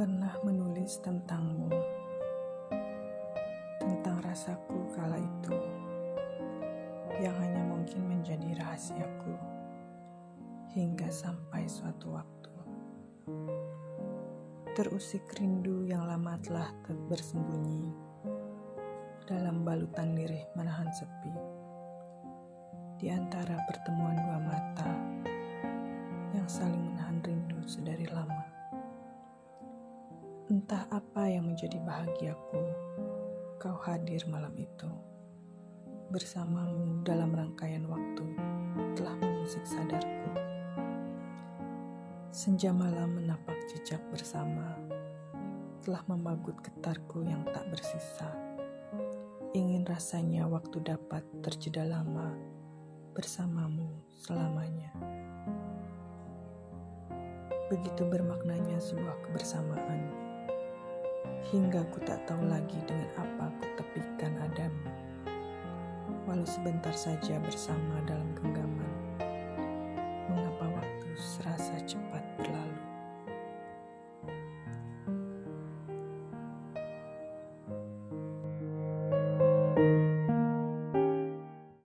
menangis tentangmu, tentang rasaku kala itu, yang hanya mungkin menjadi rahasiaku hingga sampai suatu waktu. Terusik rindu yang lama telah bersembunyi dalam balutan lirih menahan sepi. Di antara pertemuan dua mata Entah apa yang menjadi bahagiaku, kau hadir malam itu. Bersamamu dalam rangkaian waktu telah mengusik sadarku. Senja malam menapak jejak bersama, telah membagut getarku yang tak bersisa. Ingin rasanya waktu dapat terjeda lama bersamamu selamanya. Begitu bermaknanya sebuah kebersamaan hingga ku tak tahu lagi dengan apa ku tepikan adamu. Walau sebentar saja bersama dalam genggaman